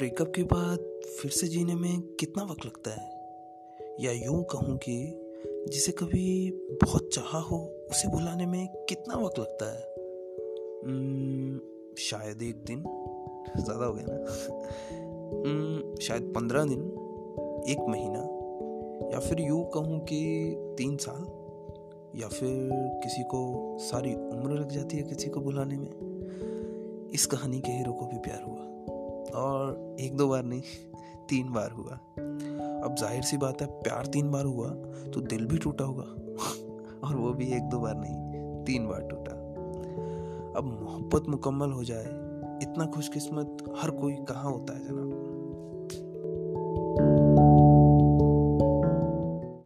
Breakup के बाद फिर से जीने में कितना वक्त लगता है? या यूँ कहूँ कि जिसे कभी बहुत चाहा हो, उसे भुलाने में कितना वक्त लगता है? शायद एक दिन। ज़्यादा हो गया ना? शायद पंद्रह दिन, एक महीना, या फिर यूँ कहूँ कि तीन साल, या फिर किसी को सारी उम्र लग जाती है किसी को बुलाने में। इस कहानी के हीरो को भी प्यार और एक दो बार नहीं, तीन बार हुआ। अब ज़ाहिर सी बात है, प्यार तीन बार हुआ तो दिल भी टूटा होगा। और वो भी एक दो बार नहीं, तीन बार टूटा। अब मोहब्बत मुकम्मल हो जाए, इतना खुशकिस्मत हर कोई कहाँ होता है जनाब?